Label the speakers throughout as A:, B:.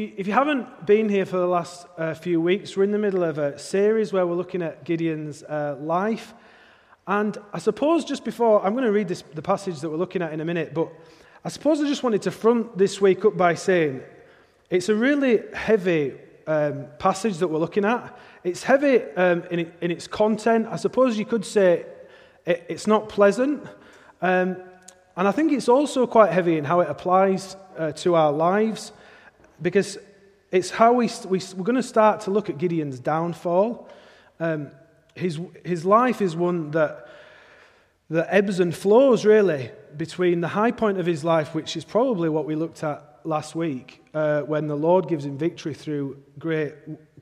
A: If you haven't been here for the last uh, few weeks, we're in the middle of a series where we're looking at Gideon's uh, life. And I suppose just before, I'm going to read this, the passage that we're looking at in a minute, but I suppose I just wanted to front this week up by saying it's a really heavy um, passage that we're looking at. It's heavy um, in, in, its content. I suppose you could say it, it's not pleasant. Um, and I think it's also quite heavy in how it applies uh, to our lives because it's how we, we, are going to start to look at Gideon's downfall. Um, his, his life is one that, that ebbs and flows, really, between the high point of his life, which is probably what we looked at last week, uh, when the Lord gives him victory through great,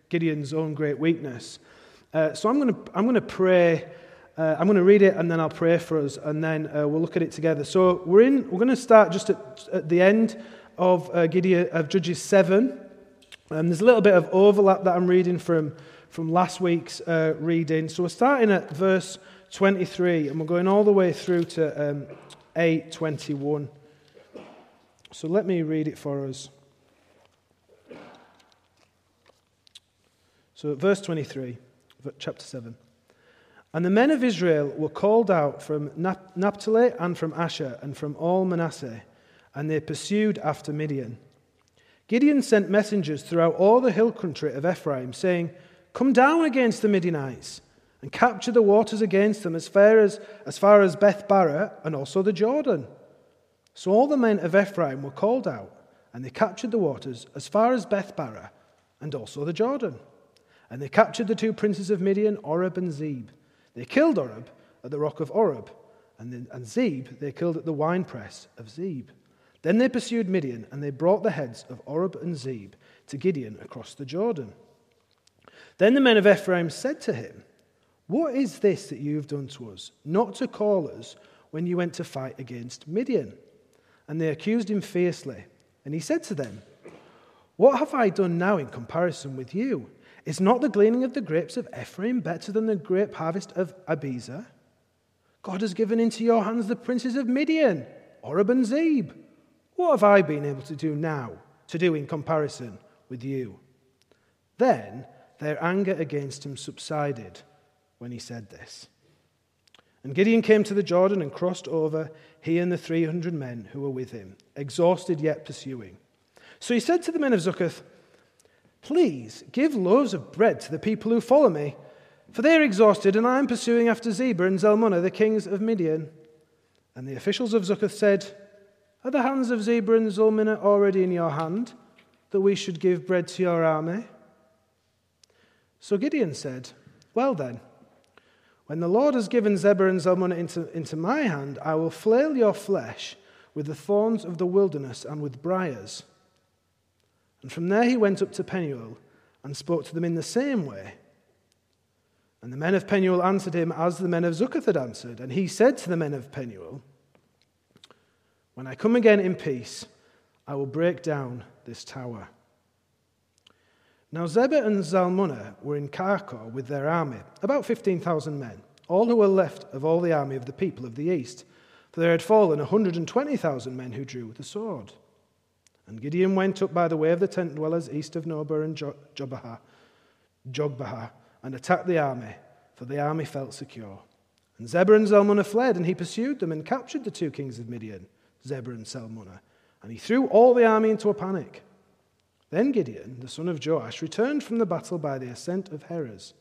A: Gideon's own great weakness. Uh, so I'm going to I'm going to pray. Uh, I'm going to read it and then I'll pray for us and then uh, we'll look at it together. So we're in. We're going to start just at, at the end of uh, Gideon, of Judges 7. Um, there's a little bit of overlap that I'm reading from, from last week's uh, reading. So we're starting at verse 23 and we're going all the way through to um, 821. So let me read it for us. So, verse 23, chapter 7. And the men of Israel were called out from Naphtali and from Asher and from all Manasseh and they pursued after Midian. Gideon sent messengers throughout all the hill country of Ephraim, saying, Come down against the Midianites and capture the waters against them as far as, as, far as Beth Barah and also the Jordan. So all the men of Ephraim were called out, and they captured the waters as far as Beth Barah and also the Jordan. And they captured the two princes of Midian, Oreb and Zeb. They killed Oreb at the rock of Oreb, and, then, and Zeb they killed at the winepress of Zeb. Then they pursued Midian, and they brought the heads of Oreb and Zeb to Gideon across the Jordan. Then the men of Ephraim said to him, What is this that you have done to us, not to call us when you went to fight against Midian? And they accused him fiercely. And he said to them, What have I done now in comparison with you? Is not the gleaning of the grapes of Ephraim better than the grape harvest of Abiezer? God has given into your hands the princes of Midian, Oreb and Zeb. What have I been able to do now to do in comparison with you? Then their anger against him subsided when he said this. And Gideon came to the Jordan and crossed over, he and the 300 men who were with him, exhausted yet pursuing. So he said to the men of Succoth, Please give loaves of bread to the people who follow me, for they are exhausted, and I am pursuing after Zebah and Zalmunna, the kings of Midian. And the officials of Succoth said, are the hands of Zebah and Zalmunna already in your hand, that we should give bread to your army? So Gideon said, Well then, when the Lord has given Zebah and Zalmunna into, into my hand, I will flail your flesh with the thorns of the wilderness and with briars. And from there he went up to Penuel and spoke to them in the same way. And the men of Penuel answered him as the men of Succoth had answered. And he said to the men of Penuel, when I come again in peace, I will break down this tower. Now Zebah and Zalmunna were in Karkor with their army, about 15,000 men, all who were left of all the army of the people of the east. For there had fallen 120,000 men who drew the sword. And Gideon went up by the way of the tent dwellers east of Nobah and Jogbehah, Jogbehah and attacked the army, for the army felt secure. And Zebah and Zalmunna fled, and he pursued them and captured the two kings of Midian. Zebah and Zalmunna, and he threw all the army into a panic. Then Gideon, the son of Joash, returned from the battle by the ascent of Heres.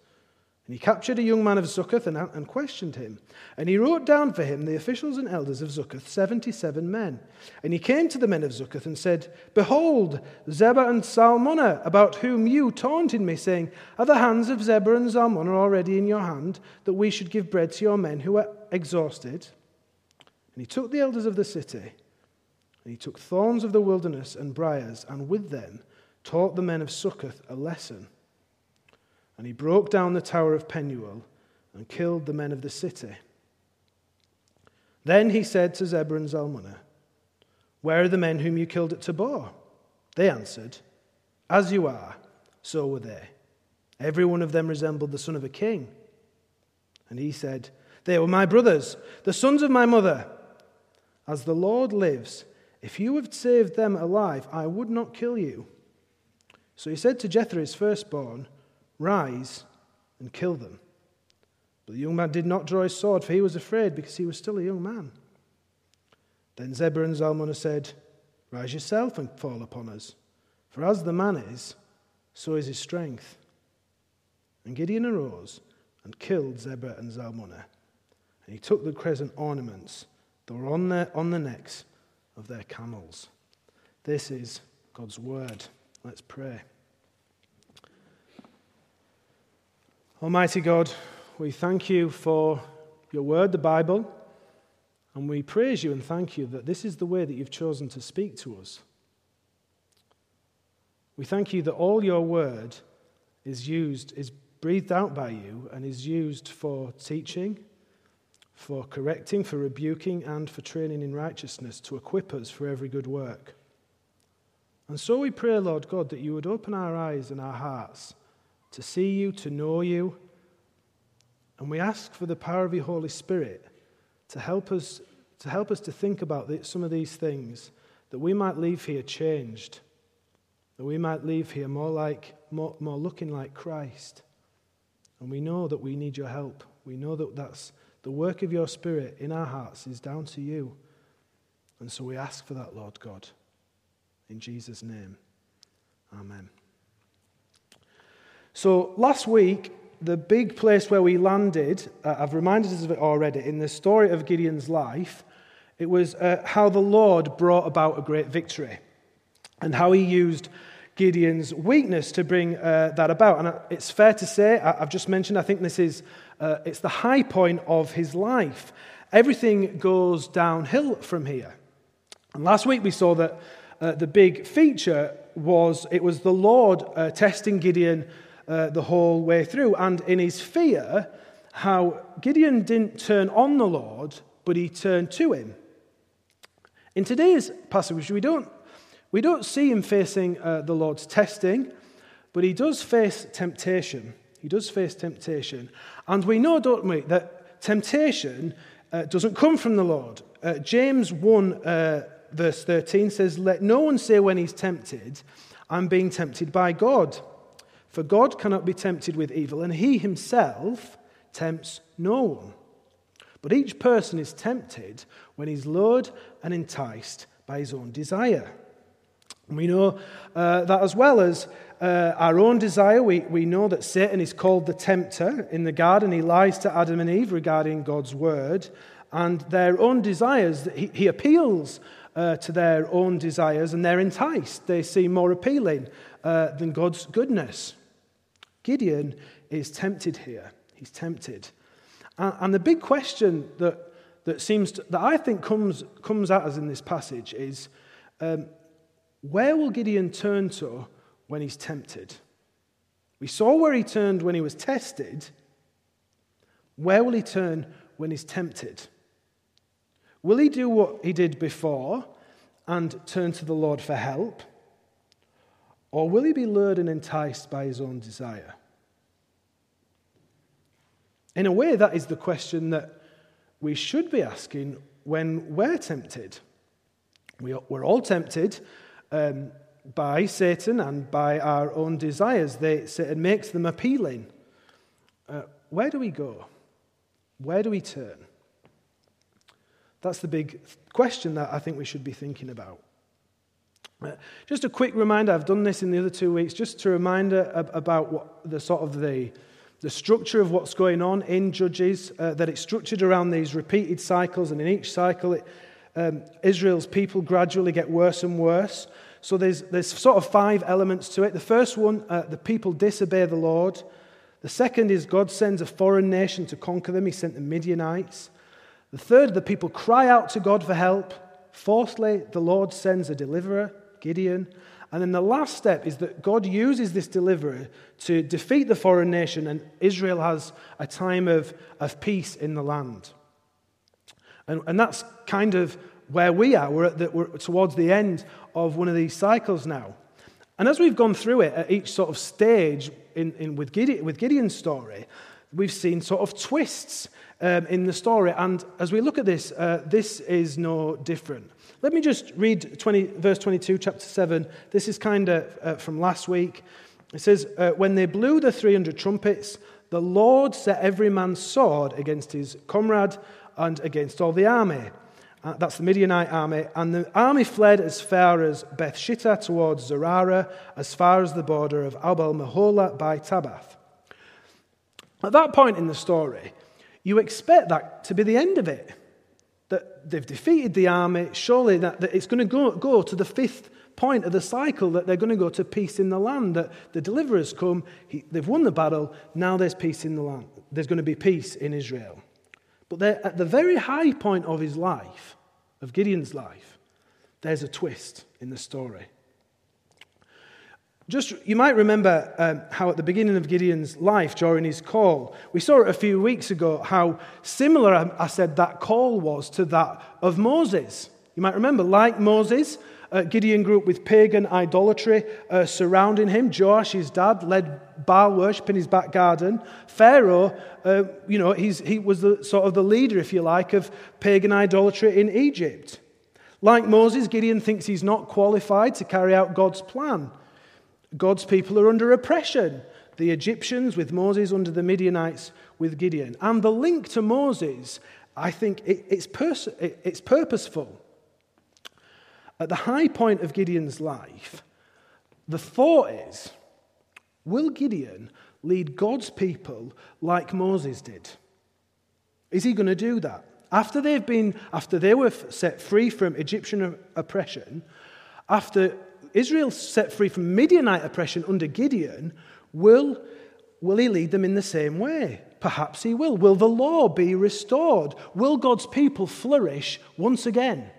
A: And he captured a young man of Succoth and, and questioned him. And he wrote down for him the officials and elders of Succoth, 77 men. And he came to the men of Succoth and said, Behold, Zebah and Zalmunna, about whom you taunted me, saying, Are the hands of Zebah and Zalmunna already in your hand, that we should give bread to your men who are exhausted? And he took the elders of the city, and he took thorns of the wilderness and briars, and with them taught the men of Succoth a lesson. And he broke down the tower of Penuel and killed the men of the city. Then he said to Zebah and Zalmunna, Where are the men whom you killed at Tabor? They answered, As you are, so were they. Every one of them resembled the son of a king. And he said, They were my brothers, the sons of my mother. As the Lord lives, if you had saved them alive, I would not kill you. So he said to Jethro, his firstborn, Rise and kill them. But the young man did not draw his sword, for he was afraid, because he was still a young man. Then Zebulun and Zalmunna said, Rise yourself and fall upon us, for as the man is, so is his strength. And Gideon arose and killed Zebah and Zalmunna. And he took the crescent ornaments that were on, their, on the necks of their camels. This is God's word. Let's pray. Almighty God, we thank you for your word, the Bible, and we praise you and thank you that this is the way that you've chosen to speak to us. We thank you that all your word is used, is breathed out by you, and is used for teaching, for correcting, for rebuking, and for training in righteousness to equip us for every good work. And so we pray, Lord God, that you would open our eyes and our hearts to see you, to know you. And we ask for the power of your Holy Spirit to help us to, help us to think about some of these things, that we might leave here changed, that we might leave here more, like, more, more looking like Christ. And we know that we need your help. We know that that's the work of your Spirit in our hearts is down to you. And so we ask for that, Lord God. In Jesus' name, amen. So last week, the big place where we landed, uh, I've reminded us of it already, in the story of Gideon's life, it was uh, how the Lord brought about a great victory and how he used Gideon's weakness to bring uh, that about. And uh, it's fair to say, I've just mentioned, I think this is, uh, it's the high point of his life. Everything goes downhill from here. And last week we saw that uh, the big feature was it was the Lord uh, testing Gideon uh, the whole way through. And in his fear, how Gideon didn't turn on the Lord, but he turned to him. In today's passage, we don't, we don't see him facing uh, the Lord's testing, but he does face temptation. He does face temptation. And we know, don't we, that temptation uh, doesn't come from the Lord. Uh, James 1 verse 13 says, Let no one say when he's tempted, I'm being tempted by God. For God cannot be tempted with evil, and he himself tempts no one. But each person is tempted when he's lured and enticed by his own desire. We know uh, that as well as uh, our own desire, we, we know that Satan is called the tempter. In the garden, he lies to Adam and Eve regarding God's word and their own desires. He, he appeals uh, to their own desires and they're enticed. They seem more appealing uh, than God's goodness. Gideon is tempted here. He's tempted. And, and the big question that, that seems to, that I think comes, comes at us in this passage is um, where will Gideon turn to when he's tempted? We saw where he turned when he was tested. Where will he turn when he's tempted? Will he do what he did before and turn to the Lord for help? Or will he be lured and enticed by his own desire? In a way, that is the question that we should be asking when we're tempted. We're all tempted um, by Satan and by our own desires. They, Satan makes them appealing. Uh, where do we go? Where do we turn? That's the big question that I think we should be thinking about. Uh, just a quick reminder, I've done this in the other two weeks, just to remind about what the sort of the, the structure of what's going on in Judges, uh, that it's structured around these repeated cycles, and in each cycle, it, um, Israel's people gradually get worse and worse. So there's, there's sort of five elements to it. The first one, uh, the people disobey the Lord. The second is God sends a foreign nation to conquer them. He sent the Midianites. The third, the people cry out to God for help. Fourthly, the Lord sends a deliverer, Gideon. And then the last step is that God uses this deliverer to defeat the foreign nation, and Israel has a time of, of peace in the land. And, and that's kind of where we are. We're, the, we're towards the end of one of these cycles now. And as we've gone through it at each sort of stage in, in with, Gideon, with Gideon's story, we've seen sort of twists um, in the story. And as we look at this, uh, this is no different. Let me just read 20, verse 22, chapter 7. This is kind of uh, from last week. It says, uh, When they blew the 300 trumpets, the Lord set every man's sword against his comrade and against all the army. Uh, that's the Midianite army. And the army fled as far as Beth Shittah towards Zererah, as far as the border of Abel Meholah by Tabbath. At that point in the story, you expect that to be the end of it. That they've defeated the army, surely that, that it's going to go, go to the fifth point of the cycle that they're going to go to peace in the land, that the deliverers come, he, they've won the battle, now there's peace in the land. There's going to be peace in Israel. But at the very high point of his life, of Gideon's life, there's a twist in the story. Just, you might remember um, how at the beginning of Gideon's life during his call, we saw it a few weeks ago, how similar I, I said that call was to that of Moses. You might remember, like Moses, uh, Gideon grew up with pagan idolatry uh, surrounding him. Joash, his dad, led Baal worship in his back garden. Pharaoh, uh, you know, he was the, sort of the leader, if you like, of pagan idolatry in Egypt. Like Moses, Gideon thinks he's not qualified to carry out God's plan. God's people are under oppression. The Egyptians with Moses, under the Midianites with Gideon. And the link to Moses, I think it, it's, pers- it, it's purposeful. At the high point of Gideon's life, the thought is will Gideon lead God's people like Moses did? Is he going to do that? After they've been, after they were set free from Egyptian oppression, after Israel set free from Midianite oppression under Gideon, will, will he lead them in the same way? Perhaps he will. Will the law be restored? Will God's people flourish once again?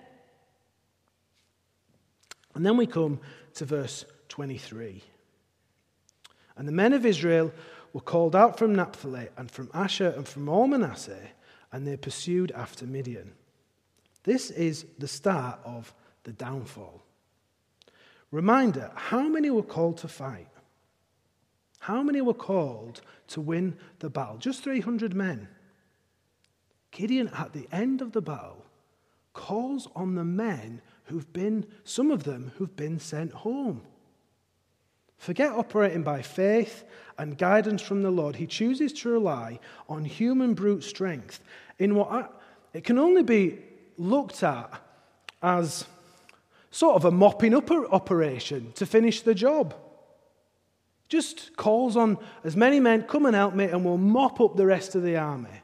A: And then we come to verse 23. And the men of Israel were called out from Naphtali and from Asher and from all Manasseh, and they pursued after Midian. This is the start of the downfall. Reminder how many were called to fight? How many were called to win the battle? Just 300 men. Gideon, at the end of the battle, calls on the men who've been, some of them, who've been sent home. Forget operating by faith and guidance from the Lord. He chooses to rely on human brute strength in what I, it can only be looked at as sort of a mopping up operation to finish the job. Just calls on as many men, come and help me, and we'll mop up the rest of the army.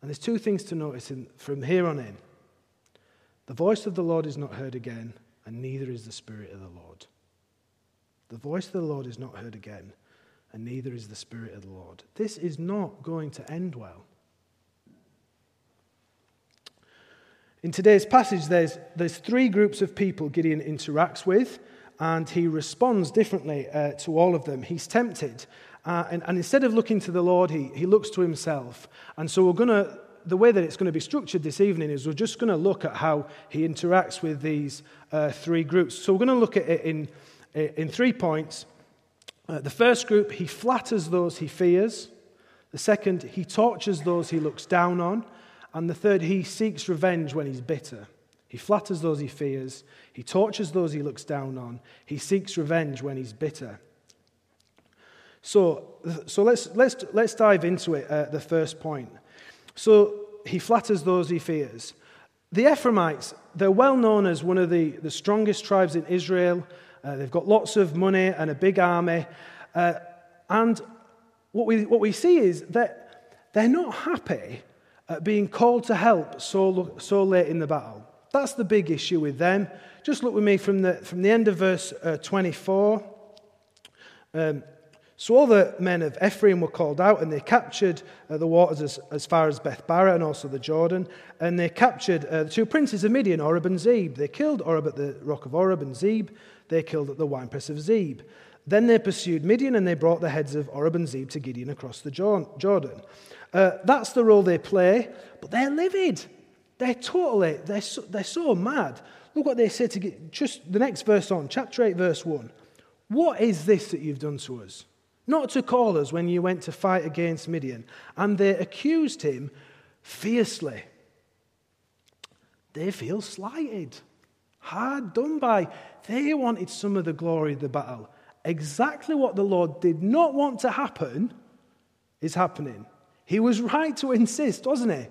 A: And there's two things to notice in, from here on in. The voice of the Lord is not heard again, and neither is the Spirit of the Lord. The voice of the Lord is not heard again, and neither is the Spirit of the Lord. This is not going to end well. In today's passage, there's, there's three groups of people Gideon interacts with, and he responds differently uh, to all of them. He's tempted, uh, and, and, instead of looking to the Lord, he, he looks to himself. And so we're going to, the way that it's going to be structured this evening is we're just going to look at how he interacts with these uh, three groups. So we're going to look at it in, in three points. Uh, the first group, he flatters those he fears. The second, he tortures those he looks down on. And the third, he seeks revenge when he's bitter. He flatters those he fears. He tortures those he looks down on. He seeks revenge when he's bitter. So, so let's, let's, let's dive into it at the first point. So he flatters those he fears. The Ephraimites, they're well known as one of the, the strongest tribes in Israel. Uh, they've got lots of money and a big army. Uh, and what we, what we see is that they're not happy uh, being called to help so, so late in the battle. That's the big issue with them. Just look with me from the, from the end of verse uh, 24. Um, so all the men of Ephraim were called out, and they captured uh, the waters as, as far as Beth Barah and also the Jordan. And they captured uh, the two princes of Midian, Oreb and Zeb. They killed Oreb at the rock of Oreb, and Zeb they killed at the winepress of Zeb. Then they pursued Midian, and they brought the heads of Oreb and Zeb to Gideon across the Jordan. Uh, that's the role they play, but they're livid. They're totally, they're so, they're so mad. Look what they say to get, just the next verse on, chapter 8, verse 1. What is this that you've done to us? Not to call us when you went to fight against Midian. And they accused him fiercely. They feel slighted, hard done by. They wanted some of the glory of the battle. Exactly what the Lord did not want to happen is happening. He was right to insist, wasn't he?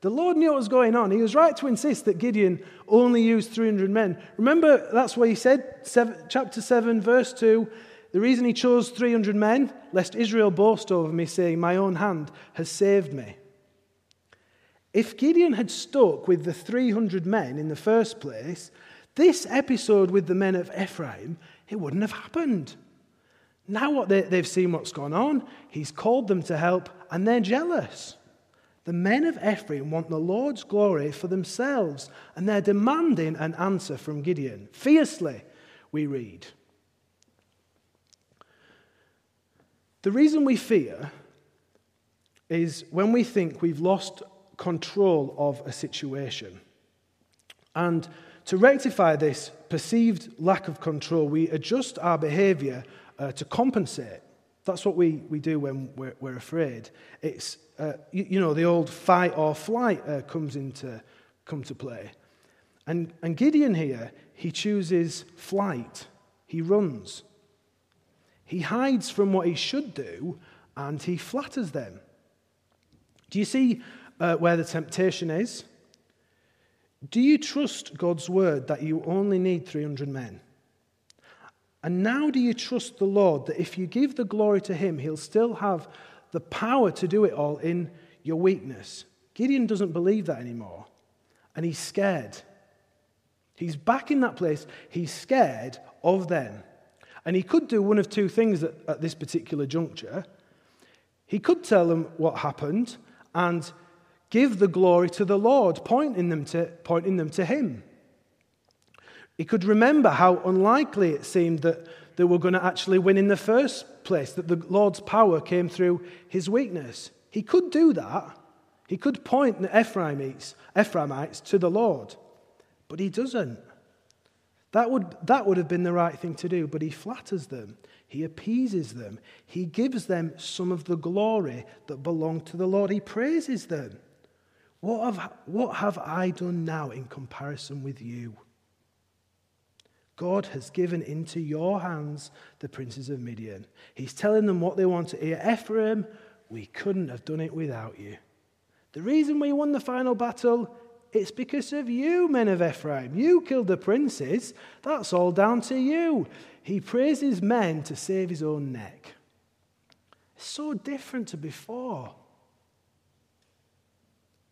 A: The Lord knew what was going on. He was right to insist that Gideon only used 300 men. Remember, that's what he said, seven, chapter 7, verse 2. The reason he chose 300 men, lest Israel boast over me, saying, My own hand has saved me. If Gideon had stuck with the 300 men in the first place, this episode with the men of Ephraim, it wouldn't have happened. Now what they, they've seen what's gone on, he's called them to help, and they're jealous. The men of Ephraim want the Lord's glory for themselves, and they're demanding an answer from Gideon. Fiercely, we read. The reason we fear is when we think we've lost control of a situation. And to rectify this perceived lack of control, we adjust our behavior uh, to compensate. That's what we, we do when we're, we're afraid. It's, uh, you, you, know, the old fight or flight uh, comes into come to play. And, and Gideon here, he chooses flight. He runs. He hides from what he should do and he flatters them. Do you see uh, where the temptation is? Do you trust God's word that you only need 300 men? And now do you trust the Lord that if you give the glory to him, he'll still have the power to do it all in your weakness? Gideon doesn't believe that anymore, and he's scared. He's back in that place. He's scared of them. And he could do one of two things at, at this particular juncture. He could tell them what happened and give the glory to the Lord, pointing them to, pointing them to him. He could remember how unlikely it seemed that they were going to actually win in the first place, that the Lord's power came through his weakness. He could do that. He could point the Ephraimites, Ephraimites to the Lord, but he doesn't. That would, that would have been the right thing to do, but he flatters them. He appeases them. He gives them some of the glory that belonged to the Lord. He praises them. What have, what have I done now in comparison with you? God has given into your hands the princes of Midian. He's telling them what they want to hear. Ephraim, we couldn't have done it without you. The reason we won the final battle, it's because of you, men of Ephraim. You killed the princes. That's all down to you. He praises men to save his own neck. It's so different to before.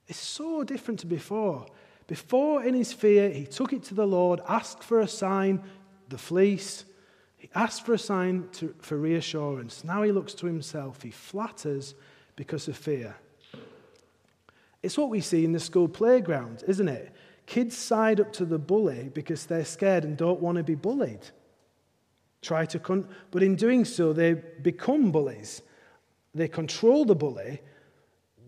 A: It's so different to before. Before, in his fear, he took it to the Lord, asked for a sign, the fleece. He asked for a sign to, for reassurance. Now he looks to himself. He flatters because of fear. It's what we see in the school playground, isn't it? Kids side up to the bully because they're scared and don't want to be bullied. Try to, con- but in doing so, they become bullies. They control the bully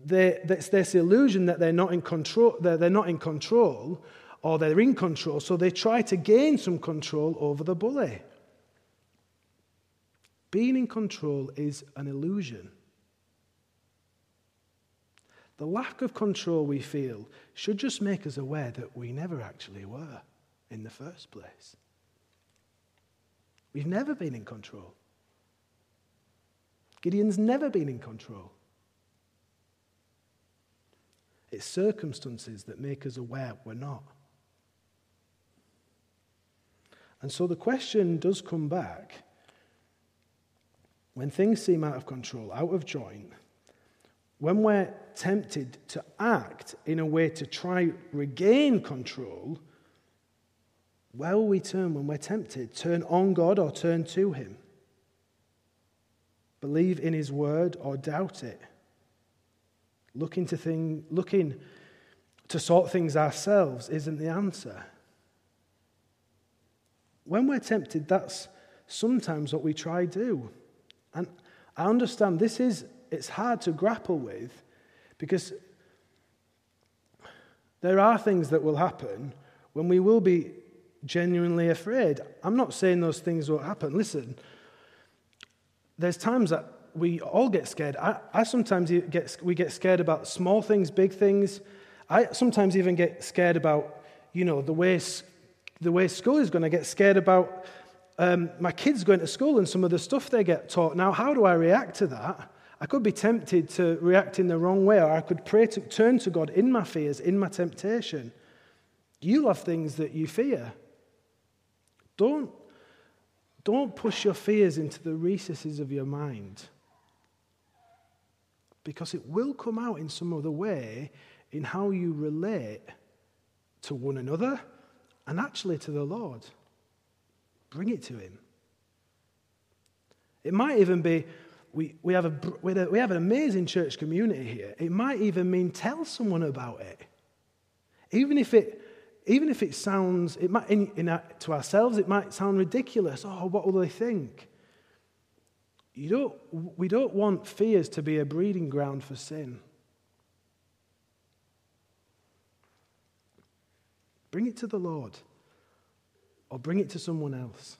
A: there's this illusion that they're not in control, they're not in control, or they're in control, so they try to gain some control over the bully. Being in control is an illusion. The lack of control we feel should just make us aware that we never actually were in the first place. We've never been in control. Gideon's never been in control. It's circumstances that make us aware we're not. And so the question does come back when things seem out of control, out of joint, when we're tempted to act in a way to try regain control, where will we turn when we're tempted? Turn on God or turn to Him? Believe in His word or doubt it? Looking to, thing, looking to sort things ourselves isn't the answer. When we're tempted, that's sometimes what we try to do. And I understand this is, it's hard to grapple with because there are things that will happen when we will be genuinely afraid. I'm not saying those things won't happen. Listen, there's times that we all get scared. I, I sometimes get, we get scared about small things, big things. I sometimes even get scared about, you know, the way, the way school is going. to get scared about um, my kids going to school and some of the stuff they get taught. Now, how do I react to that? I could be tempted to react in the wrong way, or I could pray to turn to God in my fears, in my temptation. You love things that you fear. Don't, don't push your fears into the recesses of your mind because it will come out in some other way in how you relate to one another and actually to the Lord. Bring it to Him. It might even be we, we, have a, we have an amazing church community here. It might even mean tell someone about it. Even if it, even if it sounds, it might, in, in, to ourselves, it might sound ridiculous. Oh, what will they think? You don't, we don't want fears to be a breeding ground for sin. Bring it to the Lord or bring it to someone else.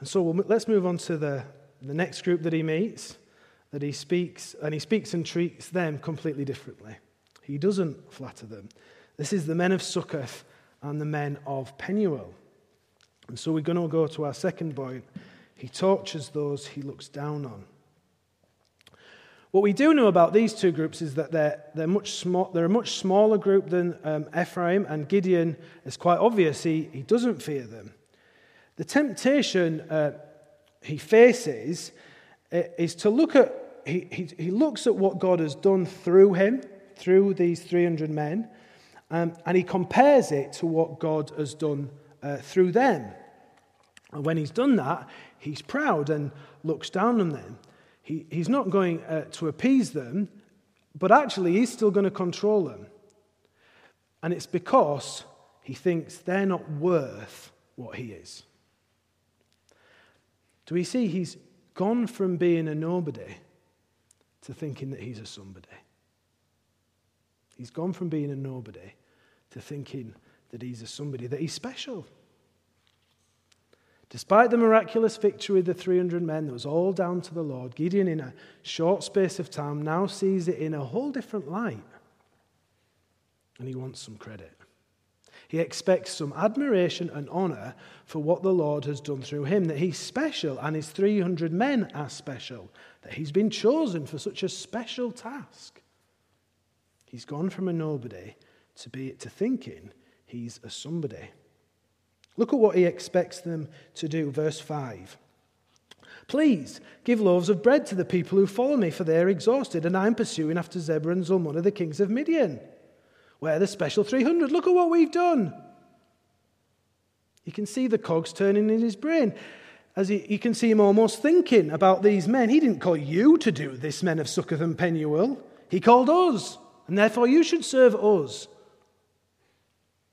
A: And so we'll, let's move on to the, the next group that he meets, that he speaks, and he speaks and treats them completely differently. He doesn't flatter them. This is the men of Succoth and the men of Penuel. And so we're going to go to our second point. He tortures those he looks down on. What we do know about these two groups is that they're, they're, much small, they're a much smaller group than um, Ephraim, and Gideon is quite obvious. He, he doesn't fear them. The temptation uh, he faces uh, is to look at, he, he, he, looks at what God has done through him, through these 300 men, um, and he compares it to what God has done uh, through them. And when he's done that, he's proud and looks down on them. He, he's not going uh, to appease them, but actually, he's still going to control them. And it's because he thinks they're not worth what he is. Do we see he's gone from being a nobody to thinking that he's a somebody? He's gone from being a nobody to thinking that he's a somebody, that he's special. Despite the miraculous victory of the 300 men that was all down to the Lord, Gideon, in a short space of time, now sees it in a whole different light. And he wants some credit. He expects some admiration and honor for what the Lord has done through him, that he's special and his 300 men are special, that he's been chosen for such a special task. He's gone from a nobody to, be, to thinking he's a somebody. Look at what he expects them to do. Verse 5. Please give loaves of bread to the people who follow me, for they are exhausted, and I'm pursuing after Zebulun and Zalmunna, the kings of Midian. Where the special 300? Look at what we've done. You can see the cogs turning in his brain. As he, you can see him almost thinking about these men. He didn't call you to do this, men of Succoth and Penuel. He called us, and therefore you should serve us.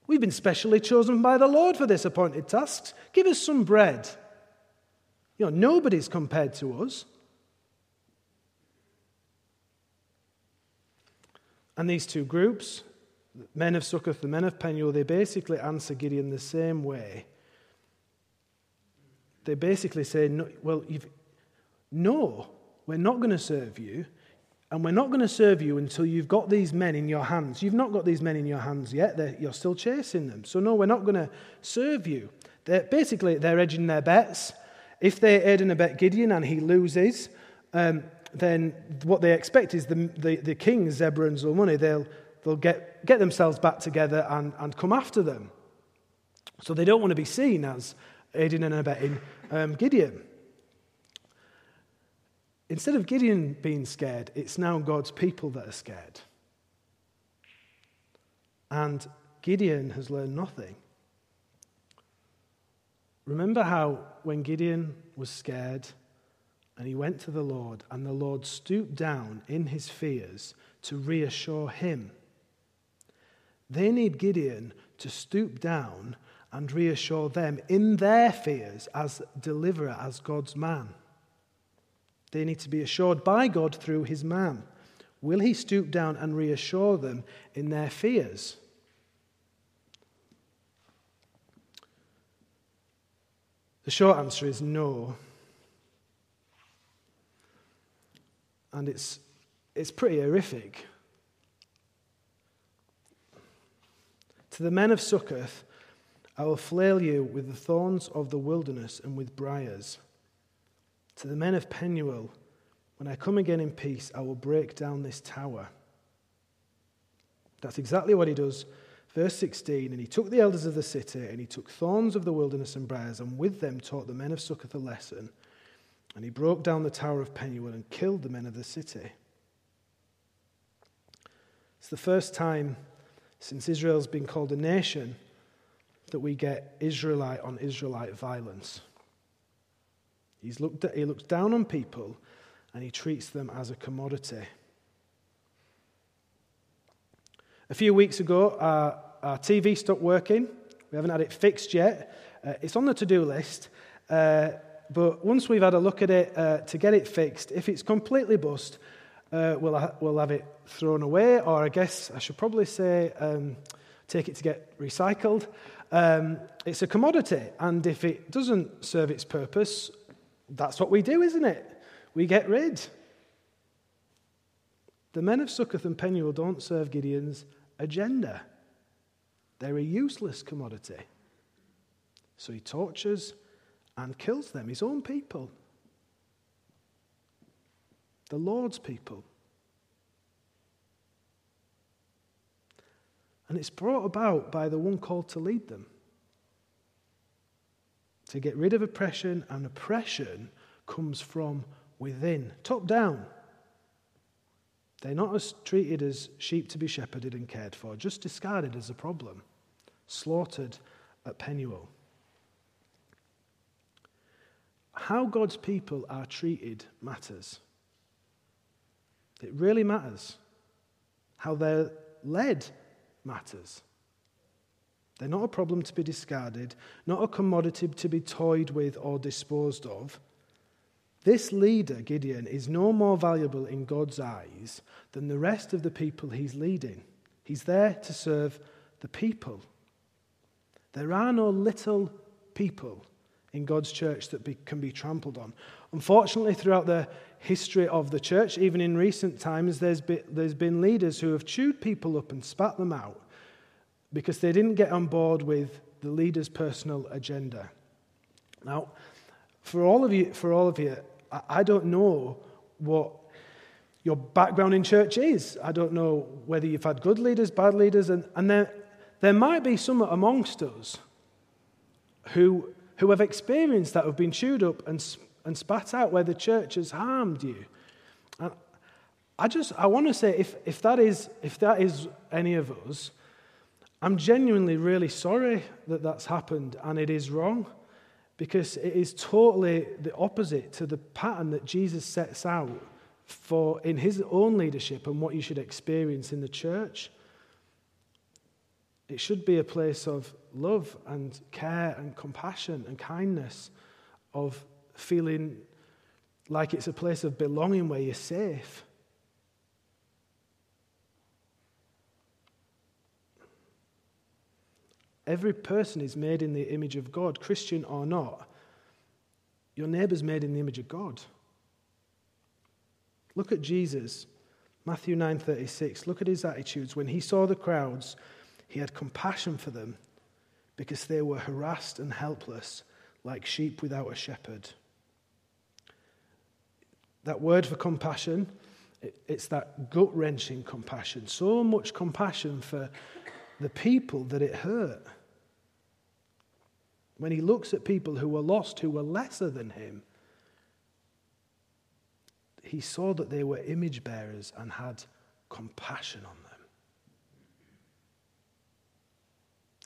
A: We've been specially chosen by the Lord for this appointed task. Give us some bread. You know, nobody's compared to us. And these two groups, men of Succoth, the men of Penuel, they basically answer Gideon the same way. They basically say, no, Well, no, we're not going to serve you. And we're not going to serve you until you've got these men in your hands. You've not got these men in your hands yet. They're, you're still chasing them. So, no, we're not going to serve you. They're, basically, they're edging their bets. If they aid and abet Gideon and he loses, um, then what they expect is the, the, the king, Zebulun and they'll, they'll get, get themselves back together and, and come after them. So they don't want to be seen as aiding and abetting um, Gideon. Instead of Gideon being scared, it's now God's people that are scared. And Gideon has learned nothing. Remember how when Gideon was scared and he went to the Lord, and the Lord stooped down in his fears to reassure him? They need Gideon to stoop down and reassure them in their fears as deliverer, as God's man. They need to be assured by God through his man. Will he stoop down and reassure them in their fears? The short answer is no. And it's, it's pretty horrific. To the men of Succoth, I will flail you with the thorns of the wilderness and with briars. To the men of Penuel, when I come again in peace, I will break down this tower. That's exactly what he does. Verse 16 And he took the elders of the city, and he took thorns of the wilderness and briars, and with them taught the men of Succoth a lesson. And he broke down the tower of Penuel and killed the men of the city. It's the first time since Israel's been called a nation that we get Israelite on Israelite violence. He's looked at, he looks down on people and he treats them as a commodity. A few weeks ago, our, our TV stopped working. We haven't had it fixed yet. Uh, it's on the to do list. Uh, but once we've had a look at it uh, to get it fixed, if it's completely bust, uh, we'll, ha- we'll have it thrown away, or I guess I should probably say um, take it to get recycled. Um, it's a commodity, and if it doesn't serve its purpose, that's what we do, isn't it? We get rid. The men of Succoth and Penuel don't serve Gideon's agenda. They're a useless commodity. So he tortures and kills them, his own people, the Lord's people. And it's brought about by the one called to lead them. To get rid of oppression, and oppression comes from within, top down. They're not as treated as sheep to be shepherded and cared for, just discarded as a problem, slaughtered at Penuel. How God's people are treated matters. It really matters. How they're led matters. They're not a problem to be discarded, not a commodity to be toyed with or disposed of. This leader, Gideon, is no more valuable in God's eyes than the rest of the people he's leading. He's there to serve the people. There are no little people in God's church that be, can be trampled on. Unfortunately, throughout the history of the church, even in recent times, there's been, there's been leaders who have chewed people up and spat them out because they didn't get on board with the leader's personal agenda. Now, for all of you, for all of you, I don't know what your background in church is. I don't know whether you've had good leaders, bad leaders, and, and there, there might be some amongst us who, who have experienced that, have been chewed up and, and spat out where the church has harmed you. And I just, I want to say, if, if, that is, if that is any of us, I'm genuinely really sorry that that's happened and it is wrong because it is totally the opposite to the pattern that Jesus sets out for in his own leadership and what you should experience in the church. It should be a place of love and care and compassion and kindness, of feeling like it's a place of belonging where you're safe. Every person is made in the image of God, Christian or not. Your neighbour's made in the image of God. Look at Jesus. Matthew 9:36. Look at his attitudes when he saw the crowds, he had compassion for them because they were harassed and helpless like sheep without a shepherd. That word for compassion, it's that gut wrenching compassion. So much compassion for the people that it hurt. When he looks at people who were lost, who were lesser than him, he saw that they were image bearers and had compassion on them.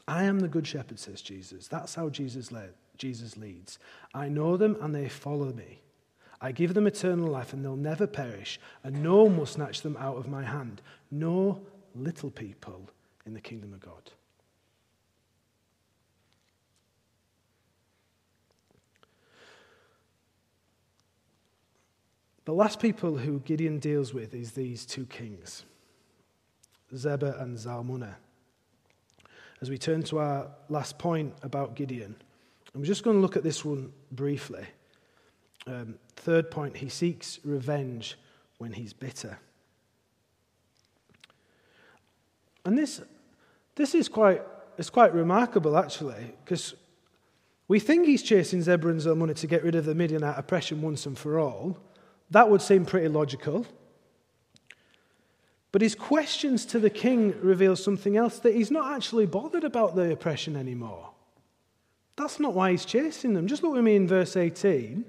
A: I am the good shepherd, says Jesus. That's how Jesus, led, Jesus leads. I know them and they follow me. I give them eternal life and they'll never perish, and no one will snatch them out of my hand. No little people in the kingdom of God. The last people who Gideon deals with is these two kings, Zebah and Zalmunna. As we turn to our last point about Gideon, I'm just going to look at this one briefly. Um, third point, he seeks revenge when he's bitter. And this, this is quite, it's quite remarkable, actually, because we think he's chasing Zebulun and Zalmunna to get rid of the Midianite oppression once and for all. That would seem pretty logical. But his questions to the king reveal something else that he's not actually bothered about the oppression anymore. That's not why he's chasing them. Just look with me in verse 18.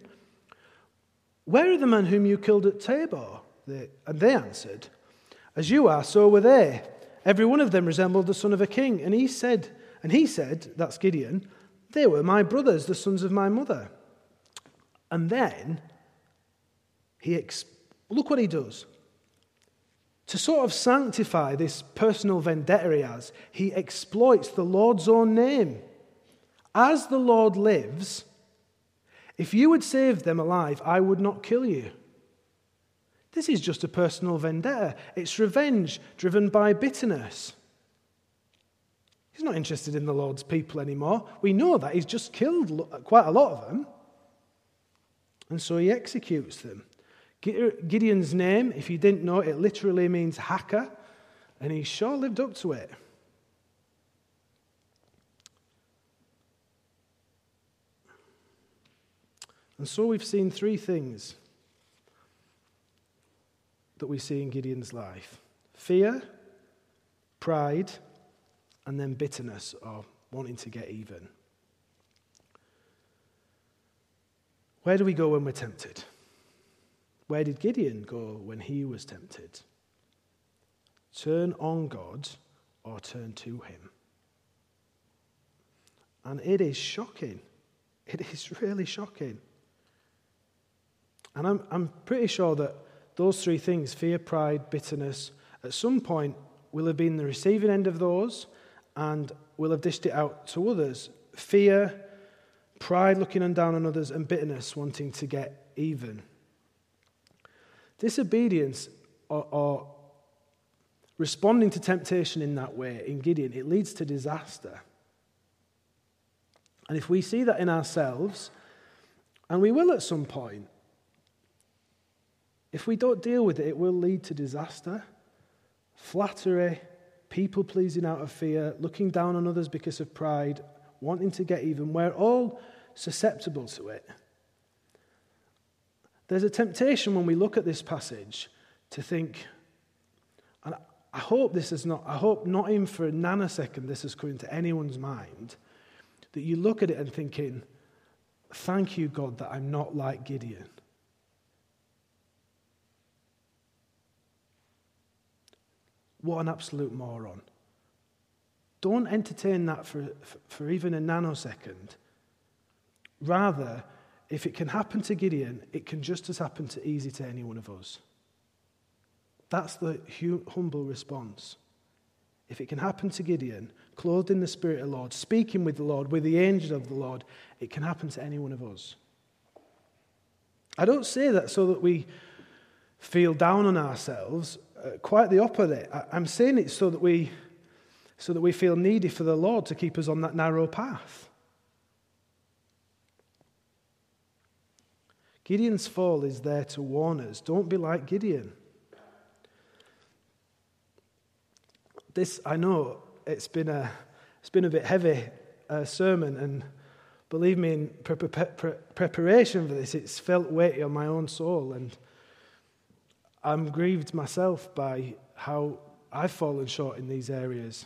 A: Where are the men whom you killed at Tabor? They, and they answered, As you are, so were they. Every one of them resembled the son of a king. And he said, and he said, that's Gideon, they were my brothers, the sons of my mother. And then he ex- look what he does. To sort of sanctify this personal vendetta he has, he exploits the Lord's own name. As the Lord lives, if you would save them alive, I would not kill you. This is just a personal vendetta. It's revenge driven by bitterness. He's not interested in the Lord's people anymore. We know that. He's just killed quite a lot of them. And so he executes them. Gideon's name, if you didn't know, it literally means hacker, and he sure lived up to it. And so we've seen three things that we see in Gideon's life fear, pride, and then bitterness or wanting to get even. Where do we go when we're tempted? Where did Gideon go when he was tempted? Turn on God or turn to him. And it is shocking. It is really shocking. And I'm, I'm pretty sure that those three things fear, pride, bitterness at some point will have been the receiving end of those and will have dished it out to others. Fear, pride looking down on others, and bitterness wanting to get even. Disobedience or, or responding to temptation in that way in Gideon, it leads to disaster. And if we see that in ourselves, and we will at some point, if we don't deal with it, it will lead to disaster, flattery, people pleasing out of fear, looking down on others because of pride, wanting to get even. We're all susceptible to it. There's a temptation when we look at this passage to think, and I hope this is not, I hope not even for a nanosecond this is coming to anyone's mind, that you look at it and thinking, thank you, God, that I'm not like Gideon. What an absolute moron. Don't entertain that for, for even a nanosecond. Rather, if it can happen to Gideon, it can just as happen to easy to any one of us. That's the humble response. If it can happen to Gideon, clothed in the Spirit of the Lord, speaking with the Lord, with the angel of the Lord, it can happen to any one of us. I don't say that so that we feel down on ourselves uh, quite the opposite. I, I'm saying it so that we so that we feel needy for the Lord to keep us on that narrow path. Gideon's fall is there to warn us. Don't be like Gideon. This, I know, it's been a, it's been a bit heavy uh, sermon, and believe me, in pre- pre- pre- preparation for this, it's felt weighty on my own soul. And I'm grieved myself by how I've fallen short in these areas.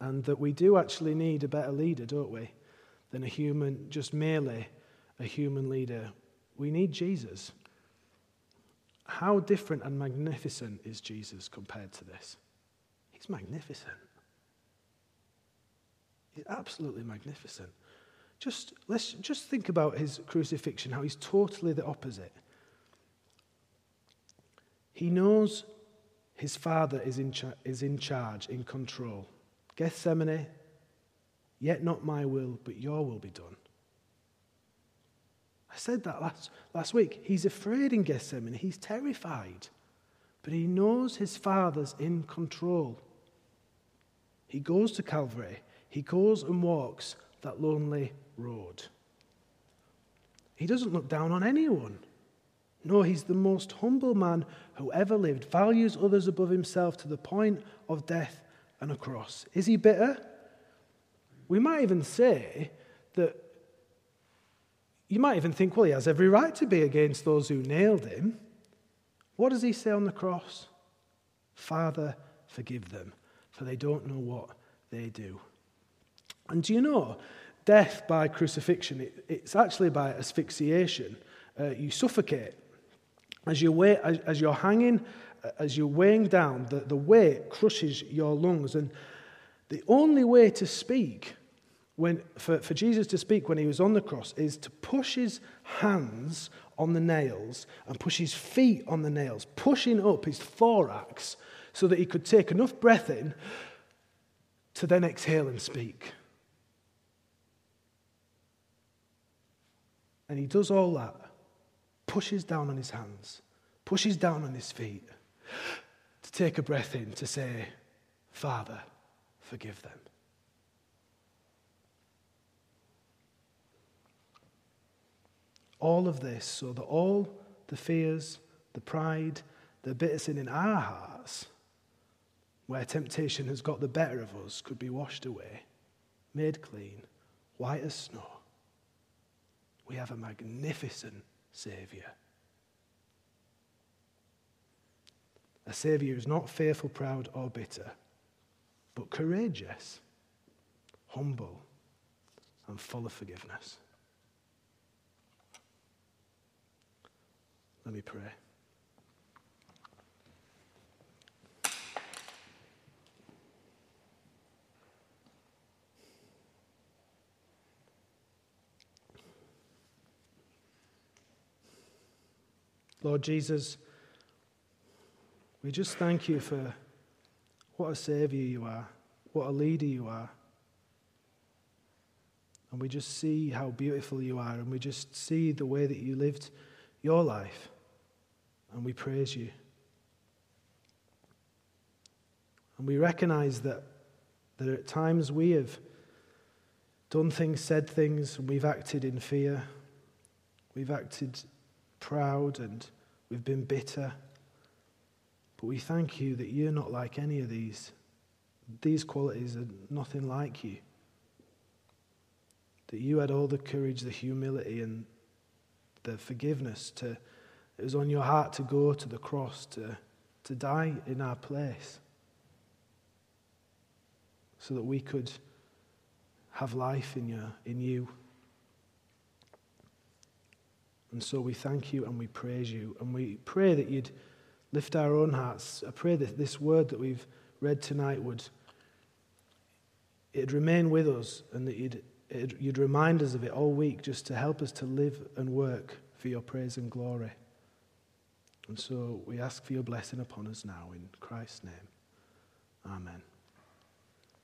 A: And that we do actually need a better leader, don't we? Than a human, just merely a human leader. We need Jesus. How different and magnificent is Jesus compared to this? He's magnificent. He's absolutely magnificent. Just let's just think about his crucifixion, how he's totally the opposite. He knows his Father is in, is in charge, in control. Gethsemane, yet not my will, but your will be done. Said that last, last week. He's afraid in Gethsemane, he's terrified, but he knows his Father's in control. He goes to Calvary, he goes and walks that lonely road. He doesn't look down on anyone. No, he's the most humble man who ever lived, values others above himself to the point of death and a cross. Is he bitter? We might even say that you might even think, well, he has every right to be against those who nailed him. What does he say on the cross? Father, forgive them, for they don't know what they do. And do you know, death by crucifixion, it, it's actually by asphyxiation. Uh, you suffocate. As, you weigh, as, as, you're hanging, uh, as you're weighing down, the, the weight crushes your lungs. And the only way to speak when, for, for Jesus to speak when he was on the cross is to push his hands on the nails and push his feet on the nails, pushing up his thorax so that he could take enough breath in to then exhale and speak. And he does all that, pushes down on his hands, pushes down on his feet to take a breath in to say, Father, forgive them. All of this so that all the fears, the pride, the bitter sin in our hearts, where temptation has got the better of us, could be washed away, made clean, white as snow. We have a magnificent Saviour. A Saviour who's not fearful, proud, or bitter, but courageous, humble, and full of forgiveness. Let me pray. Lord Jesus, we just thank you for what a Savior you are, what a leader you are. And we just see how beautiful you are, and we just see the way that you lived your life and we praise you. And we recognize that, that at times we have done things, said things, and we've acted in fear. We've acted proud and we've been bitter. But we thank you that you're not like any of these. These qualities are nothing like you. That you had all the courage, the humility, and the forgiveness to it was on your heart to go to the cross, to, to die in our place, so that we could have life in, your, in you. And so we thank you and we praise you. And we pray that you'd lift our own hearts. I pray that this word that we've read tonight would it'd remain with us and that you'd, you'd remind us of it all week just to help us to live and work for your praise and glory. And so we ask for your blessing upon us now in Christ's name. Amen.